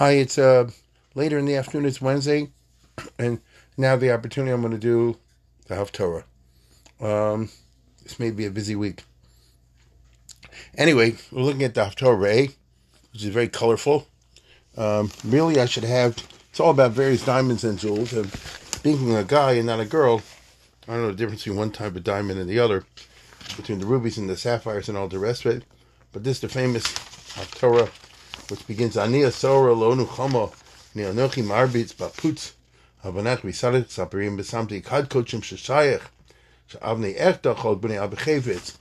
Hi, it's uh, later in the afternoon. It's Wednesday, and now the opportunity I'm going to do the Haftorah. Um, this may be a busy week. Anyway, we're looking at the Haftorah, eh? which is very colorful. Um, really, I should have. It's all about various diamonds and jewels. And being a guy and not a girl, I don't know the difference between one type of diamond and the other, between the rubies and the sapphires and all the rest of it. But this is the famous Haftorah, which begins Ania Sora Lo Nuchama Neonochi Marbitz Baputz Habanach Visalit Saperim Besamti Kad Kochim Shashayach Avni Echta Chod Bnei Abchevitz.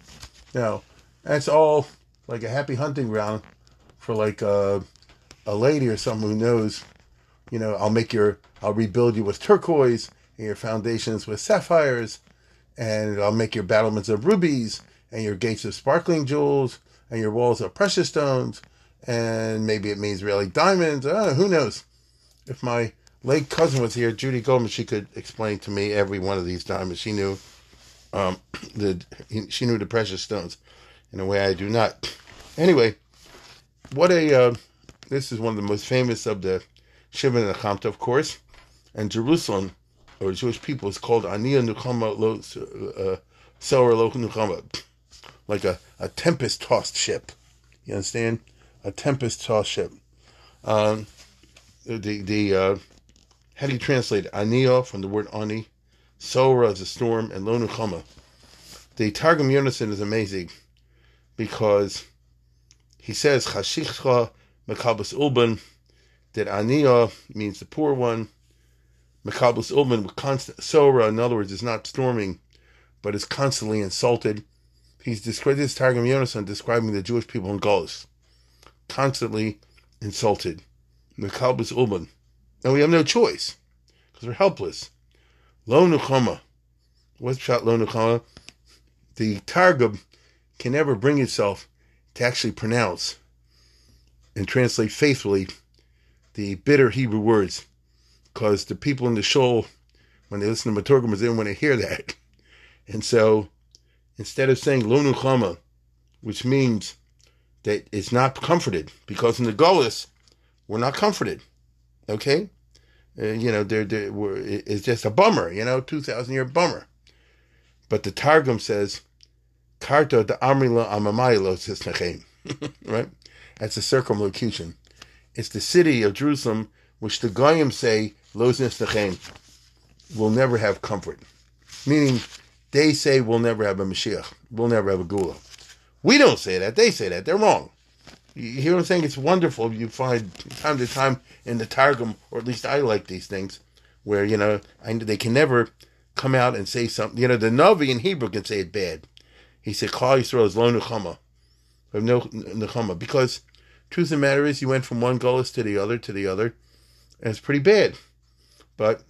Now, that's all like a happy hunting ground for like a, a lady or someone who knows, you know, I'll make your, I'll rebuild you with turquoise and your foundations with sapphires, and I'll make your battlements of rubies and your gates of sparkling jewels and your walls of precious stones, and maybe it means really diamonds. Who knows? If my late cousin was here, Judy Goldman, she could explain to me every one of these diamonds. She knew um, the she knew the precious stones in a way I do not. Anyway, what a uh, this is one of the most famous of the Shiva and Achamta, of course, and Jerusalem or Jewish people is called Ania Nuchama Lo uh, Sora Lo Nuchama, like a, a tempest tossed ship. You understand? A tempest tossed ship. Um, the the uh, how do you translate Ania from the word ani? Sora is a storm, and Lo Nuchama. The Targum Yonason is amazing because he says Chashichcha Mekabas Ulban that Ania means the poor one. Mekabas Ulban with constant Sora, in other words, is not storming, but is constantly insulted. He's described this Targum Yonason describing the Jewish people in Golus, constantly insulted. Mekabas Ulban. And we have no choice because we're helpless. Lo Nuchama. What's shot Lo Nuchama? The Targum can never bring itself to actually pronounce and translate faithfully the bitter Hebrew words, because the people in the shul, when they listen to Maturgamers, they don't want to hear that. And so, instead of saying Lo Nuchama, which means that it's not comforted, because in the Golis, we're not comforted. Okay? Uh, you know, they're, they're, it's just a bummer, you know, 2,000 year bummer. But the Targum says, Karta the Amrila Amamaylo Sisnachem. Right? That's a circumlocution. It's the city of Jerusalem which the Goyim say, Los Nisnachem, will never have comfort. Meaning, they say we'll never have a Mashiach. We'll never have a Gula. We don't say that. They say that. They're wrong. You hear what I'm saying? It's wonderful. You find time to time in the Targum, or at least I like these things, where, you know, I, they can never come out and say something. You know, the Navi in Hebrew can say it bad. He said, Klal Yisrael is lo nechama. Have no nechama. Because truth of the matter is, you went from one gullus to the other to the other, and it's pretty bad. But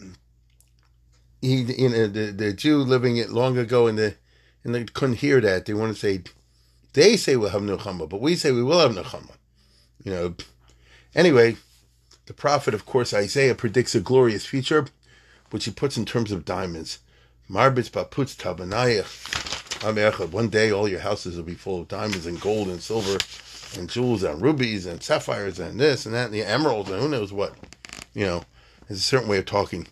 he, you know, the, the Jew living it long ago, the and they couldn't hear that. They want to say, they say we'll have nechama, but we say we will have nechama. You know. Anyway, the prophet, of course, Isaiah predicts a glorious future, which he puts in terms of diamonds. Marbitz paputz tabanayach. One day, all your houses will be full of diamonds and gold and silver and jewels and rubies and sapphires and this and that and the emeralds and who knows what. You know, it's a certain way of talking.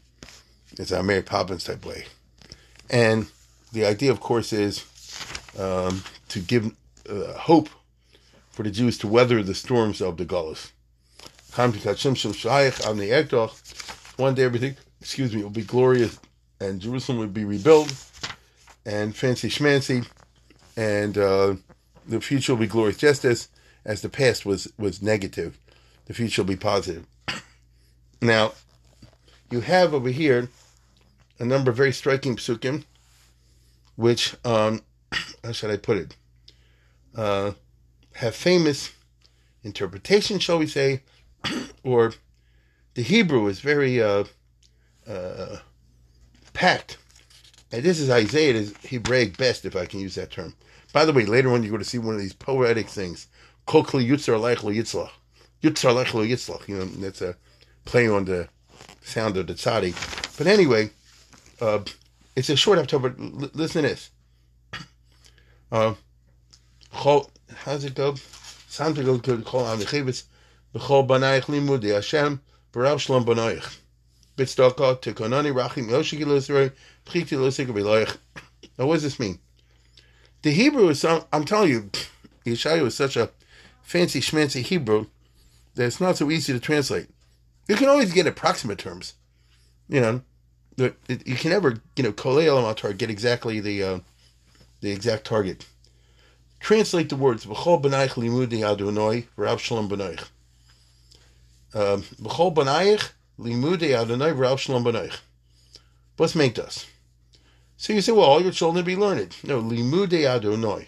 It's a Mary Poppins type way. And the idea, of course, is um, to give uh, hope for the Jews to weather the storms of the Gullus. One day everything, excuse me, will be glorious and Jerusalem will be rebuilt and fancy schmancy and uh, the future will be glorious just as, as the past was, was negative. The future will be positive. Now, you have over here a number of very striking psukim, which, um, how should I put it, uh, have famous interpretation, shall we say, or the Hebrew is very uh, uh, packed. And this is Isaiah, is Hebraic best, if I can use that term. By the way, later on you're going to see one of these poetic things. Kokli Yutzar Leichlo Yitzlach. Yutzar Leichlo Yitzlach. You know, that's a play on the sound of the tzadi. But anyway, uh, it's a short October. L- listen to this. Uh, how's it go? To go to on the. B'chol banayich limudi Hashem b'rav shalom banayich. Bitzdaka tekonani rachim yoshiki l'isrei p'chiti l'isik v'loich. Now what does this mean? The Hebrew is, I'm telling you, Yeshayahu is such a fancy schmancy Hebrew that it's not so easy to translate. You can always get approximate terms. You know, you can never, you know, kolei get exactly the uh, the exact target. Translate the words "B'chol b'naich limudi Adonai Rav Shalom b'naich." Um, B'chol b'naich limudi Adonai Rav Shalom b'naich. Meant us? So you say, well, all your children be learned. No, limudi Adonai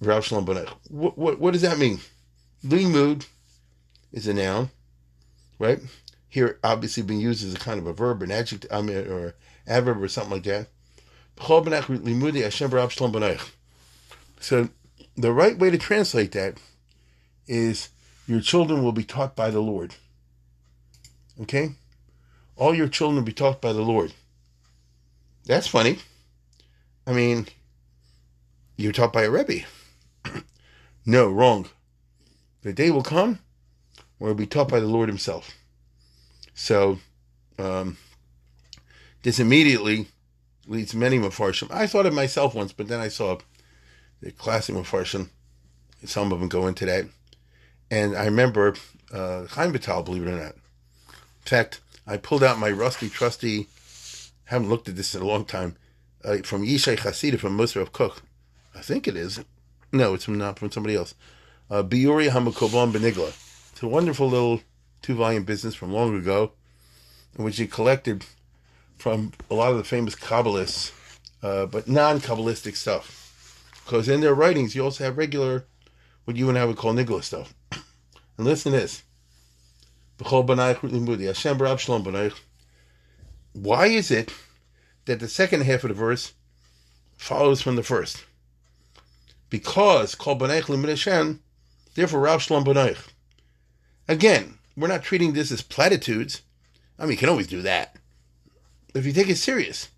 Rav Shalom b'naich. What, what, what does that mean? Limud is a noun, right? Here, obviously, being used as a kind of a verb, an adjective, I mean, or adverb, or something like that. So the right way to translate that is your children will be taught by the Lord. Okay? All your children will be taught by the Lord. That's funny. I mean, you're taught by a Rebbe. no, wrong. The day will come where you'll be taught by the Lord Himself. So, um, this immediately leads many mafarshim. I thought of myself once, but then I saw the classic mafarshim. Some of them go into that, and I remember uh, Chaim Vital, believe it or not. In fact, I pulled out my rusty, trusty. Haven't looked at this in a long time. Uh, from Yishai Chasida from Musar of Cook, I think it is. No, it's from not from somebody else. Uh, Biuri Hamakovam Benigla. It's a wonderful little two volume business from long ago, in which he collected from a lot of the famous Kabbalists, uh, but non Kabbalistic stuff. Because in their writings, you also have regular, what you and I would call Nigla stuff. and listen to this. Why is it that the second half of the verse follows from the first? Because therefore Rav Shalom Again, we're not treating this as platitudes. I mean, you can always do that if you take it serious.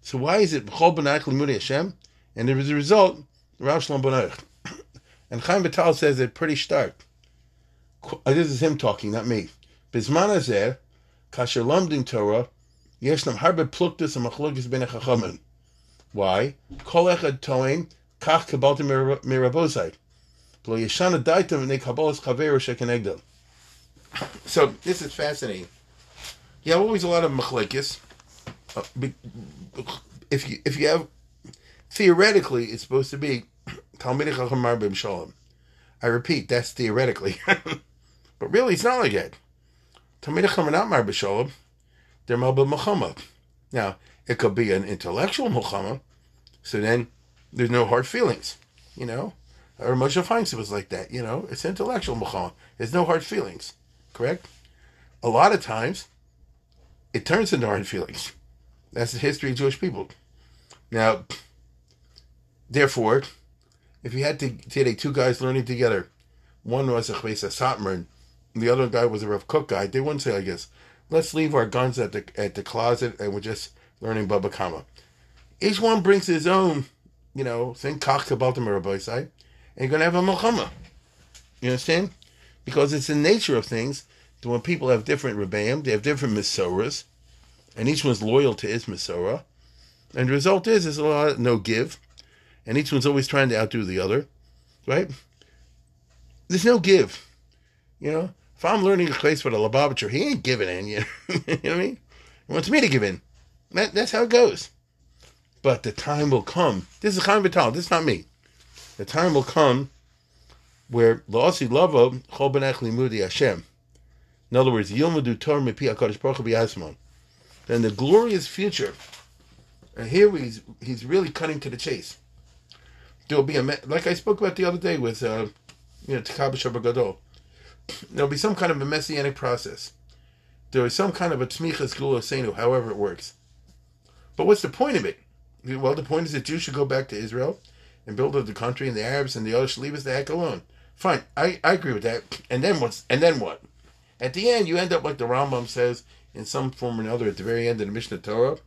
So why is it B'chol Limudi Hashem? And as a result, Rav Shalom. And Chaim Vital says it pretty stark. Uh, this is him talking, not me. Bizman Azer, Kasher Lamdin Torah, Yeshnam Harbe and Machlokis Ben. Why? Kol Echad Toim, Kach. Lo Yeshana Chaveru Shekenegdel. So this is fascinating. You have always a lot of machlekes if you if you have theoretically, it's supposed to be Talmid Chacham Bim Shalom. I repeat, that's theoretically, but really, it's not like that. Talmid Chacham not Mar Shalom; they're Malba Muhammad. Now, it could be an intellectual Muhammad, so then there's no hard feelings, you know. Or Moshe Feinstein was like that, you know. It's intellectual Muhammad. There's no hard feelings, correct? A lot of times, it turns into hard feelings. That's the history of Jewish people. Now, therefore, if you had to take two guys learning together, one was a Chvesa and the other guy was a Rav Kook guy, they wouldn't say, I guess, let's leave our guns at the at the closet and we're just learning Baba Kama. Each one brings his own, you know, thing, Kach Kabbalah Rabbi side, and you're going to have a Muhammad. You understand? Because it's the nature of things that when people have different Rebbeim, they have different Misoras, and each one's loyal to his Masorah. And the result is, there's a lot of no give, and each one's always trying to outdo the other, right? There's no give, you know. If I'm learning a place with a Lubavitcher, he ain't giving in, you know, you know what I mean? He wants me to give in. That, that's how it goes. But the time will come. This is Chaim Vital. This is not me. The time will come where La'asi Lavo Chol Benech Limudi Hashem. In other words, Yilmadu Torah Mepi HaKadosh Baruch Hu then the glorious future. And here he's he's really cutting to the chase. There will be a like I spoke about the other day with uh, you know Takabash Gadol. There'll be some kind of a messianic process. There is some kind of a tmichas gula senu, however it works. But what's the point of it? Well, the point is that Jews should go back to Israel and build up the country, and the Arabs and the others should leave us the heck alone. Fine, I, I agree with that. And then what's and then what? At the end, you end up like the Rambam says in some form or another at the very end of the Mishnah Torah,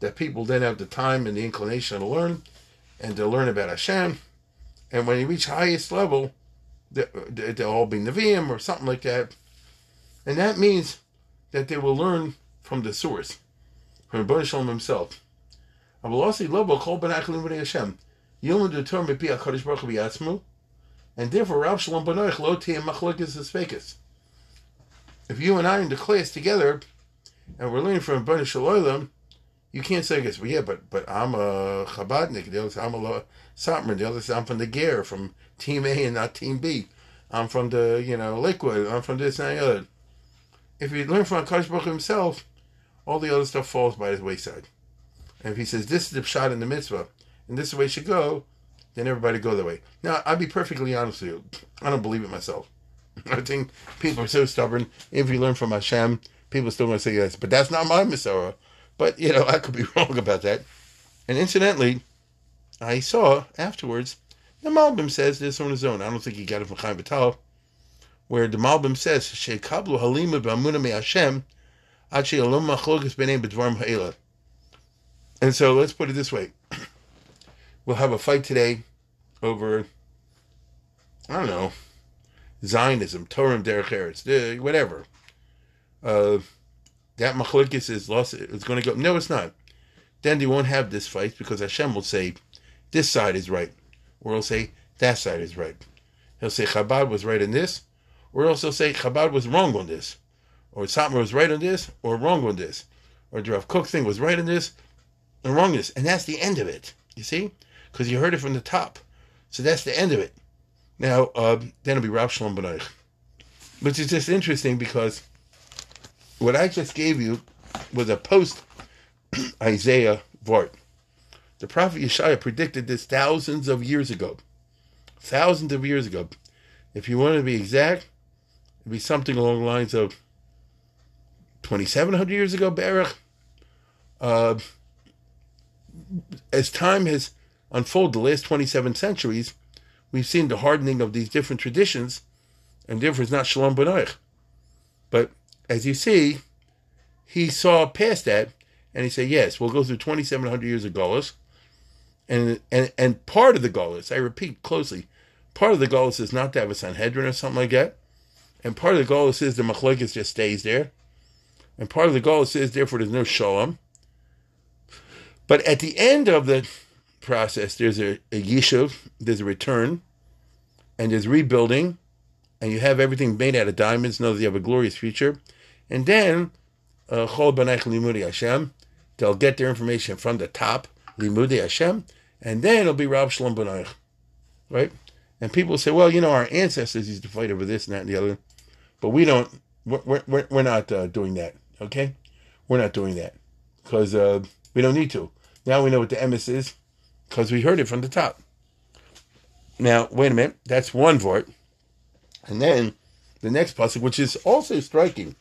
that people then have the time and the inclination to learn, and to learn about Hashem. And when you reach highest level, they'll all be Nevi'im or something like that. And that means that they will learn from the source, from Rebbe Shalom himself. And therefore Rav Shalom Banoich Lo Tiyem. If you and I are in the class together, and we're learning from Rebbe Shalom, you can't say this, but yeah, but but I'm a Chabadnik, the other I'm a Satmar, the other I'm from the Ger, from Team A and not Team B. I'm from the, you know, Likud, I'm from this and the other. If you learn from Akash Baruch himself, all the other stuff falls by his wayside. And if he says this is the shot in the mitzvah, and this is the way it should go, then everybody go that way. Now, I'll be perfectly honest with you. I don't believe it myself. I think people are so stubborn. If you learn from Hashem, people are still going to say yes. But that's not my Masorah. But, you know, I could be wrong about that. And incidentally, I saw afterwards, the Malbim says this on his own. I don't think he got it from Chaim Vital, where the Malbim says, Shekablu halima b'amuna me Hashem, ad she'alom machlokas b'neim b'dvarim ha'ela. And so let's put it this way. We'll have a fight today over, I don't know, Zionism, Torah Derech Eretz, whatever. Uh, that machlokes is lost. It's going to go. No, it's not. Then they won't have this fight because Hashem will say, this side is right, or he'll say that side is right. He'll say Chabad was right in this, or else he'll say Chabad was wrong on this, or Satmar was right on this, or wrong on this, or the Rav Kook thing was right in this, and wrong on this, and that's the end of it. You see, because you heard it from the top, so that's the end of it. Now, uh, then it'll be Rav Shalom which is just interesting because what I just gave you was a post Isaiah Vart. The prophet Yeshaya predicted this thousands of years ago. Thousands of years ago. If you want to be exact, it'd be something along the lines of 2,700 years ago, Baruch. Uh, as time has unfolded, the last 27 centuries, we've seen the hardening of these different traditions, and therefore it's not Shalom Benoich. But as you see, he saw past that and he said, Yes, we'll go through 2,700 years of Golas. And, and, and part of the Golas, I repeat closely, part of the Golas is not to have a Sanhedrin or something like that. And part of the Golas is the Machlokes just stays there. And part of the Golas is, therefore, there's no Shalom. But at the end of the process, there's a, a Yishuv, there's a return, and there's rebuilding, and you have everything made out of diamonds, know that you have a glorious future. And then, uh, Chol Banech Limudi Hashem, they'll get their information from the top, Limudi Hashem, and then it'll be Rav Shalom Banech. Right? And people say, well, you know, our ancestors used to fight over this and that and the other, but we don't, we're, we're, we're not uh, doing that, okay? We're not doing that because uh, we don't need to. Now we know what the emes is because we heard it from the top. Now, wait a minute, that's one vort. And then the next pasuk, which is also striking,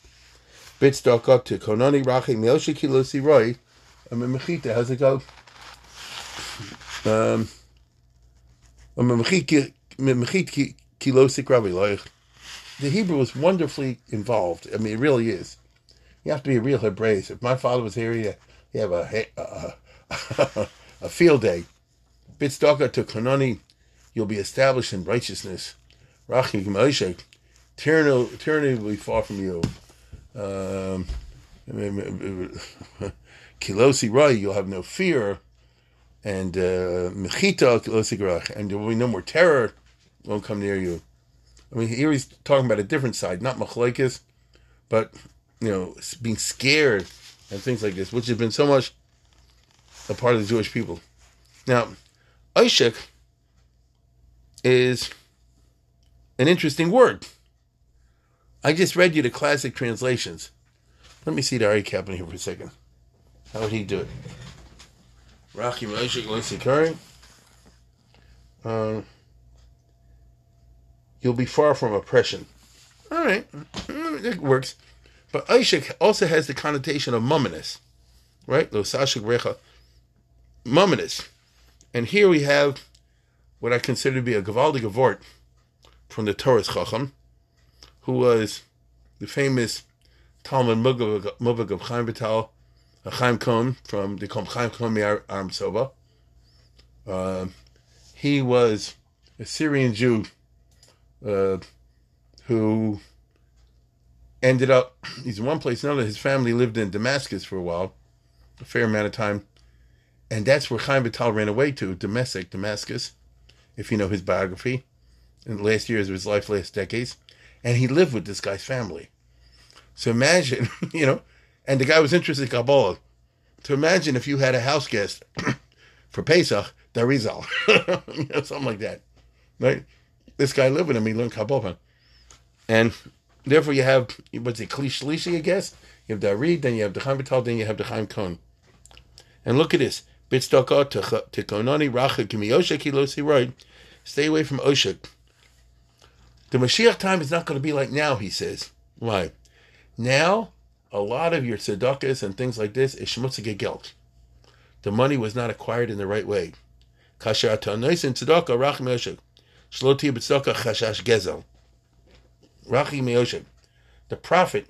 bit up to Kononi Rachi Melshi Kilosi Roy, Mechita. How's it go? Um, the Hebrew is wonderfully involved. I mean, it really is. You have to be a real Hebraist. If my father was here, you have a, a, a field day. Bitzdaka to Kanani, you'll be established in righteousness. Rachim Moshe, tyranny will be far from you. Um, Kilosi Rai, you'll have no fear. And uh, Mechita Kilosi Grach, and there will be no more terror won't come near you. I mean, here he's talking about a different side, not Machlaikis, but, you know, being scared and things like this, which has been so much a part of the Jewish people. Now, Ishak is an interesting word. I just read you the classic translations. Let me see the Aryeh Kaplan here for a second. How would he do it? Rachim Ishak Lisikari. uh, you'll be far from oppression. All right, it works. But Ishak also has the connotation of mumminess, right? Losashik recha, mumminess. And here we have what I consider to be a Gavaldi Gavort from the Torah Chacham, who was the famous Talmud Muvag of Chaim Vital, a Chaim Kohn from the Chaim Kohn Aram Soba. Uh, he was a Syrian Jew uh, who ended up, he's in one place, another. His family lived in Damascus for a while, a fair amount of time. And that's where Chaim Vital ran away to, Damascus, Damascus, if you know his biography, in the last years of his life, last decades. And he lived with this guy's family. So imagine, you know, and the guy was interested in Kabbalah. So imagine if you had a house guest for Pesach, Darizal, you know, something like that, right? This guy lived with him, he learned Kabbalah. And therefore you have, what's it, Klishlishi, I guess? You have the then you have the Chaim Vital, then you have the Chaim Kohn. And look at this. Bitzdaka to Konani Racha Kimiyosha Kilosi right. Stay away from Oshik. The Mashiach time is not going to be like now, he says. Why? Now, a lot of your tzedakahs and things like this is shmutzige geld. The money was not acquired in the right way. The prophet,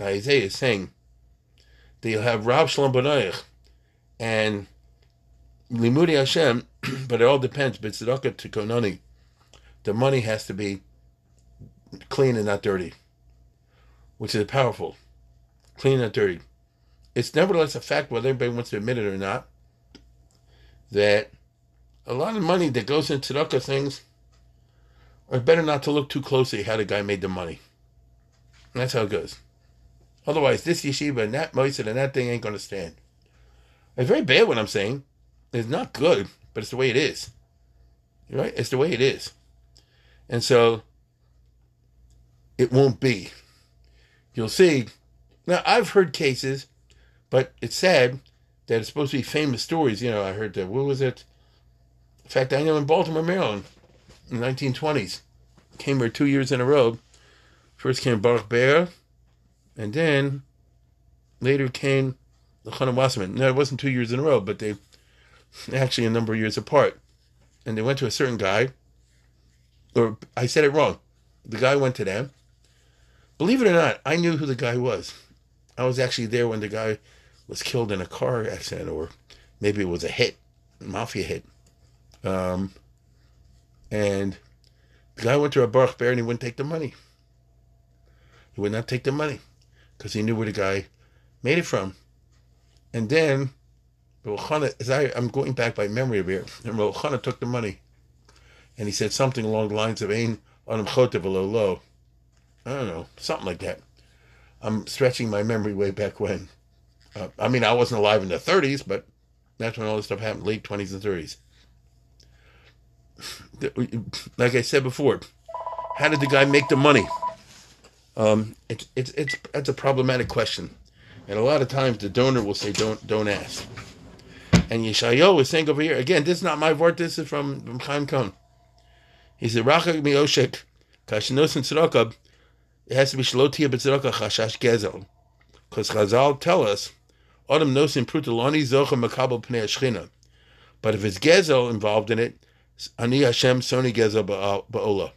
Isaiah, is saying that you'll have Rav Shalom Banayach and Limudi Hashem, but it all depends. But tzedakah to konani, the money has to be clean and not dirty which is powerful, clean and dirty. It's nevertheless a fact, whether anybody wants to admit it or not, that a lot of money that goes into tzedakah things are better not to look too closely how the guy made the money. And that's how it goes. Otherwise, this yeshiva and that moisid and that thing ain't going to stand. It's very bad what I'm saying. It's not good, but it's the way it is. Right? It's the way it is. And so it won't be you'll see. Now, I've heard cases, but it's sad that it's supposed to be famous stories. You know, I heard that, what was it? In fact, I know in Baltimore, Maryland, in the 1920s, came here two years in a row. First came Baruch and then later came Elchanan Wasserman. No, it wasn't two years in a row, but they actually a number of years apart. And they went to a certain guy, or I said it wrong. The guy went to them, Believe it or not, I knew who the guy was. I was actually there when the guy was killed in a car accident, or maybe it was a hit, mafia hit. Um, and the guy went to a Baruch Ber and he wouldn't take the money. He would not take the money because he knew where the guy made it from. And then, as I, I'm going back by memory here, and Rochana took the money and he said something along the lines of Ain Anam Chotev Lo I don't know, something like that. I'm stretching my memory way back when. Uh, I mean, I wasn't alive in the 30s, but that's when all this stuff happened, late 20s and 30s. Like I said before, how did the guy make the money? Um, it's it's it's that's a problematic question, and a lot of times the donor will say, "Don't don't ask." And Yeshayo is saying over here again. This is not my word. This is from from Chaim Kohn. He said, "Rachak mioshek kashinos and tzedakah it has to be shlotia b'tzedakah chashash gezel, because Chazal tell us Adam nosin prutalani zocha makabel pnei shchina, but if it's gezel involved in it, ani Hashem soni gezel ba'ola.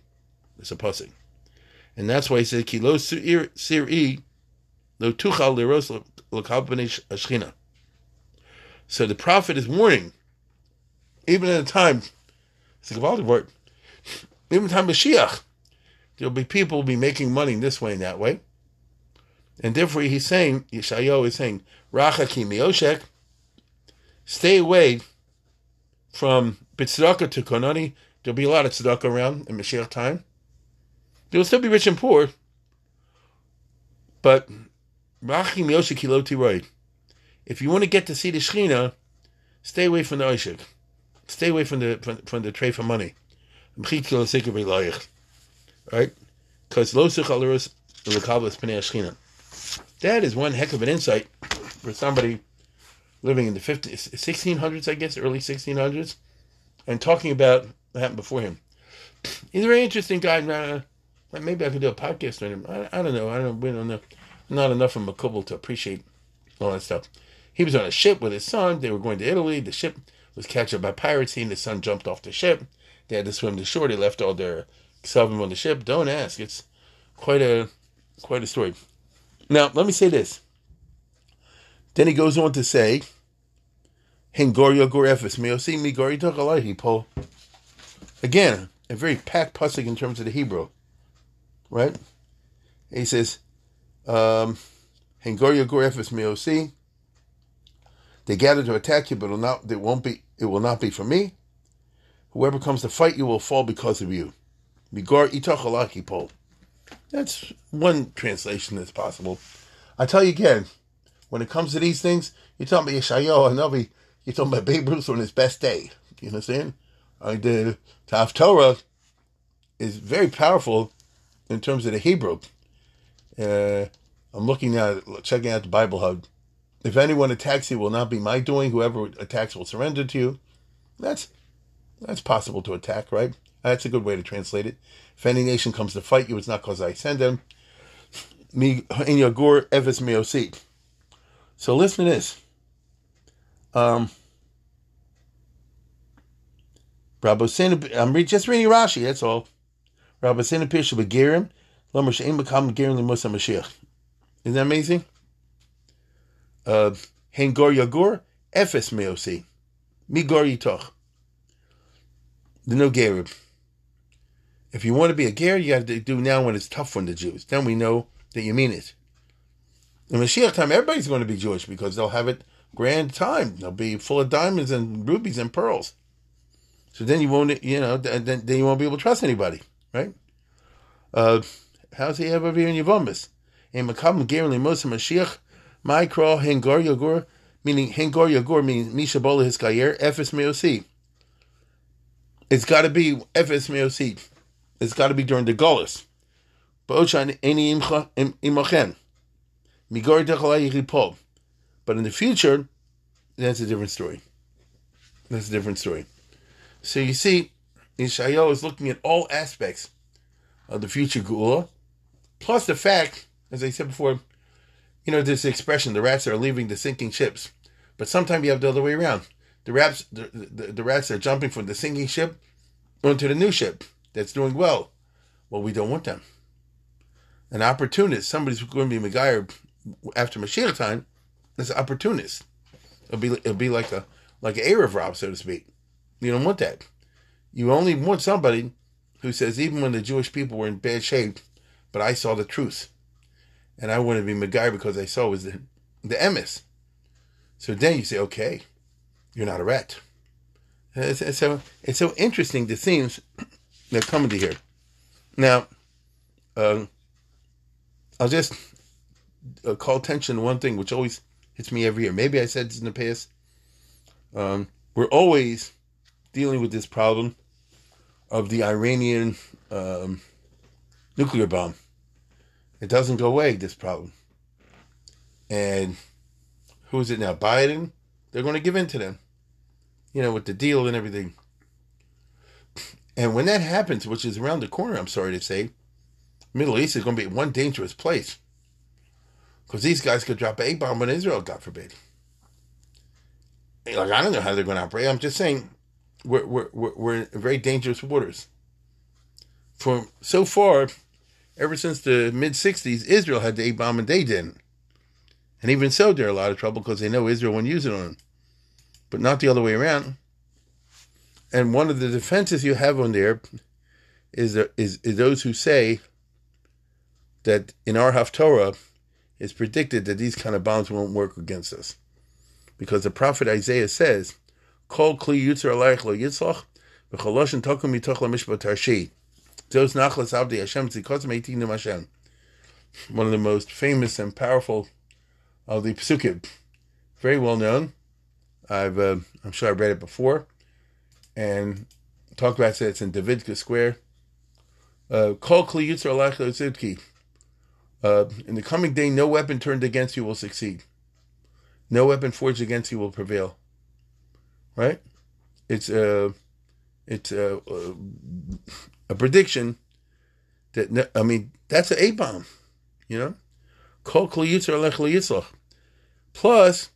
It's a pasuk, and that's why he said ki lo sir'i lo tuchal liros l'kabel pnei shchina. So the prophet is warning, even at a time, it's a Gavaldi word, even at the time of Mashiach, there'll be people will be making money this way and that way. And therefore he's saying, Yeshayahu is saying, Racha Mioshek, stay away from Bitzedakah to Konani. There'll be a lot of tzedakah around in Mashiach time. There will still be rich and poor, but Rachi Mioshek Kiloti Roy. If you want to get to see the Shechina, stay away from the Oishik. Stay away from the from, from the tray for money right? Because that is one heck of an insight for somebody living in the 50, 1600s, I guess, early 1600s, and talking about what happened before him. He's a very interesting guy. Uh, maybe I could do a podcast on him. I, I don't know. I don't. We don't know. Not enough of a Makubal to appreciate all that stuff. He was on a ship with his son. They were going to Italy. The ship was captured by pirates. He and his son jumped off the ship. They had to swim to shore. They left all their stuff on the ship. Don't ask. It's quite a quite a story. Now, let me say this. Then he goes on to say, Hengoria Gorefis, Meosi Migori Takalahi, Paul. Again, a very packed pusik in terms of the Hebrew. Right? He says, um, Hengoria Gorefis Meosi. They gather to attack you, but it'll not it won't be it will not be for me. Whoever comes to fight you will fall because of you. Migor Itachalaki Paul. That's one translation that's possible. I tell you again, when it comes to these things, you're talking about Yeshayahu and Navi, you're talking about Babe Ruth on his best day. You understand? I did. Tav Torah is very powerful in terms of the Hebrew. Uh, I'm looking at checking out the Bible Hub. If anyone attacks you, will not be my doing. Whoever attacks will surrender to you. That's that's possible to attack, right? That's a good way to translate it. If any nation comes to fight you, it's not because I send them. Me in your gore evis meosi. So listen to this. Um, I'm just reading Rashi. That's all. Rabosena Pisha Begirim, Lomer Shein Bekam Gerim Lemusa Mashiach. Isn't that amazing? Uh, Hengor Yagor Efes Meosi, Migor Yitoch. The no Gerib. If you want to be a ger, you got to do now when it's tough for the Jews. Then we know that you mean it. In Mashiach time, everybody's going to be Jewish because they'll have it grand time. They'll be full of diamonds and rubies and pearls. So then you won't, you know, then, then you won't be able to trust anybody, right? Uh, how's he have over here in Yavamis? In Makam Gerli Musa Mashiach, Maikra Hengor Yagor, meaning Hengor Yagor means Misha Mishabola Hiskayer, Ephes Meosi. It's got to be Ephes Meosi. It's got to be during the Golas. But in the future, that's a different story. That's a different story. So you see, Yeshayahu is looking at all aspects of the future Gula, plus the fact, as I said before, you know, this expression, the rats are leaving the sinking ships. But sometimes you have the other way around. The rats, the, the, the rats are jumping from the sinking ship onto the new ship that's doing well. Well, we don't want them. An opportunist, somebody's going to be Megayer after Mashiach time, is an opportunist. It'll be it'll be like a like an Arab rob, so to speak. You don't want that. You only want somebody who says, even when the Jewish people were in bad shape, but I saw the truth. And I want to be Megayer because I saw was the the emes. So then you say, okay, you're not a rat. So it's so interesting the themes that coming to here. Now, uh, I'll just uh, call attention to one thing which always hits me every year. Maybe I said this in the past. Um, we're always dealing with this problem of the Iranian um, nuclear bomb. It doesn't go away, this problem. And who is it now? Biden? They're going to give in to them, you know, with the deal and everything. And when that happens, which is around the corner, I'm sorry to say, Middle East is going to be one dangerous place. Because these guys could drop a bomb on Israel, God forbid. Like, I don't know how they're going to operate. I'm just saying we're, we're, we're in very dangerous waters. For so far, ever since the mid 60s, Israel had the A bomb and they didn't. And even so, they're a lot of trouble because they know Israel won't use it on them. But not the other way around. And one of the defenses you have on there is, is, is those who say that in our Haftorah, it's predicted that these kind of bombs won't work against us. Because the prophet Isaiah says, Kol kli. One of the most famous and powerful of the psukim. Very well known. I've, uh, I'm sure I've read it before and talk about it. It's in Davidka Square. Uh, Call Kli Yitzhak uh, In the coming day, no weapon turned against you will succeed. No weapon forged against you will prevail. Right? It's uh, it's a, a, a prediction that I mean that's an A bomb, you know. Plus,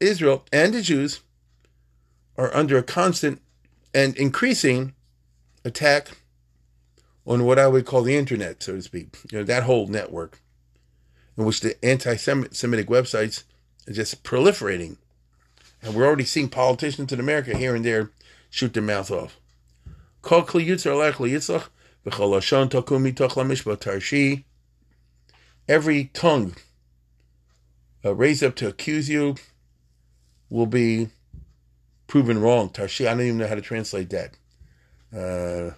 Israel and the Jews are under a constant and increasing attack on what I would call the internet, so to speak. You know, that whole network in which the anti Semitic websites are just proliferating. And we're already seeing politicians in America here and there shoot their mouth off. Every tongue uh, raised up to accuse you will be proven wrong. Tarshi, I don't even know how to translate that. Uh,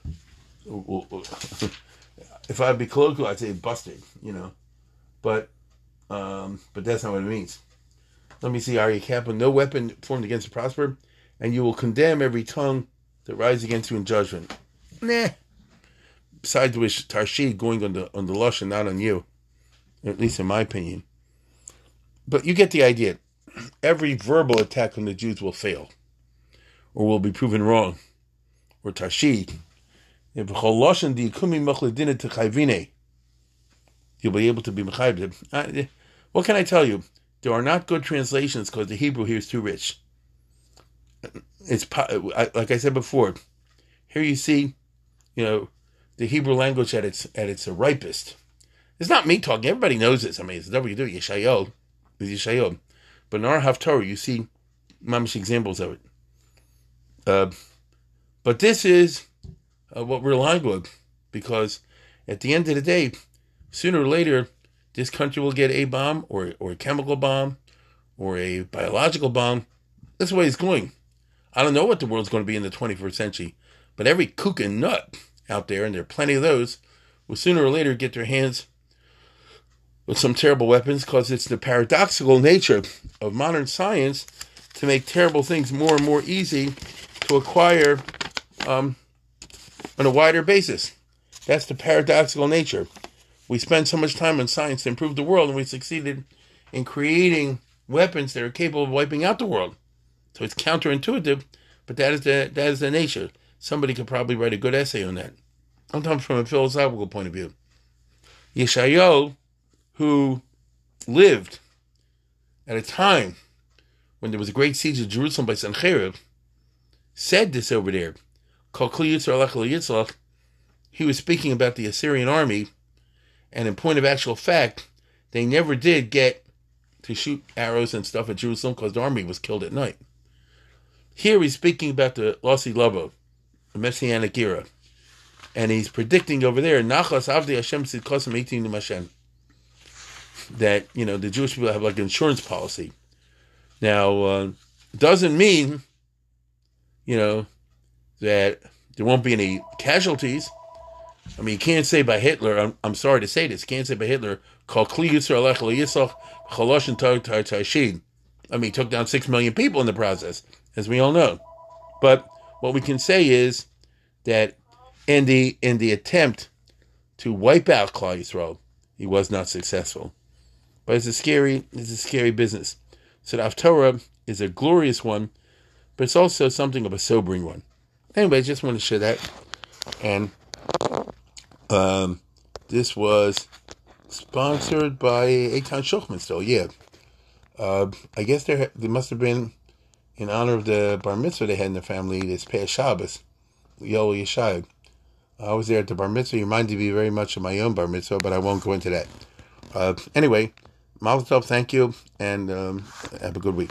if I'd be colloquial, I'd say busted, you know. But um, but that's not what it means. Let me see, Arya Kappa. No weapon formed against the prosper, and you will condemn every tongue that rises against you in judgment. Nah. Besides which, Tarshi going on the on the lush and not on you, at least in my opinion. But you get the idea. Every verbal attack on the Jews will fail, or will be proven wrong, or Tarshi. You'll be able to be mechayv. Uh, what can I tell you? There are not good translations because the Hebrew here is too rich. It's like I said before. Here you see, you know, the Hebrew language at its at its ripest. It's not me talking. Everybody knows this. I mean, it's W do Yeshayahu is Yeshayahu. But in our Haftorah, you see mamish examples of it. Uh, but this is uh, what we're relying on because at the end of the day, sooner or later, this country will get a bomb or, or a chemical bomb or a biological bomb. That's the way it's going. I don't know what the world's going to be in the 21st century, but every kook and nut out there, and there are plenty of those, will sooner or later get their hands with some terrible weapons because it's the paradoxical nature of modern science to make terrible things more and more easy to acquire um, on a wider basis. That's the paradoxical nature. We spend so much time on science to improve the world, and we succeeded in creating weapons that are capable of wiping out the world. So it's counterintuitive, but that is the that is the nature. Somebody could probably write a good essay on that. I'm talking from a philosophical point of view. Yeshayahu, who lived at a time when there was a great siege of Jerusalem by Sennacherib, said this over there. He was speaking about the Assyrian army and in point of actual fact, they never did get to shoot arrows and stuff at Jerusalem because the army was killed at night. Here he's speaking about the Losi Lobo, the Messianic era. And he's predicting over there, Nachas Avdi Hashem Sidkosim 18 Hashem. That, you know, the Jewish people have like an insurance policy. Now, uh, doesn't mean, you know, that there won't be any casualties. I mean, you can't say by Hitler, I'm, I'm sorry to say this, you can't say by Hitler, I mean, he took down six million people in the process, as we all know. But what we can say is that in the in the attempt to wipe out Klal Yisrael, he was not successful. But it's a scary, it's a scary business. So the Haftorah is a glorious one, but it's also something of a sobering one. Anyway, I just want to share that. And um, this was sponsored by Eitan Shuchman still, yeah. Uh, I guess there there must have been in honor of the bar mitzvah they had in the family this past Shabbos, Yoel Yeshayag. I was there at the bar mitzvah. It reminded me very much of my own bar mitzvah, but I won't go into that. Uh, anyway, Mazel Tov, thank you, and um, have a good week.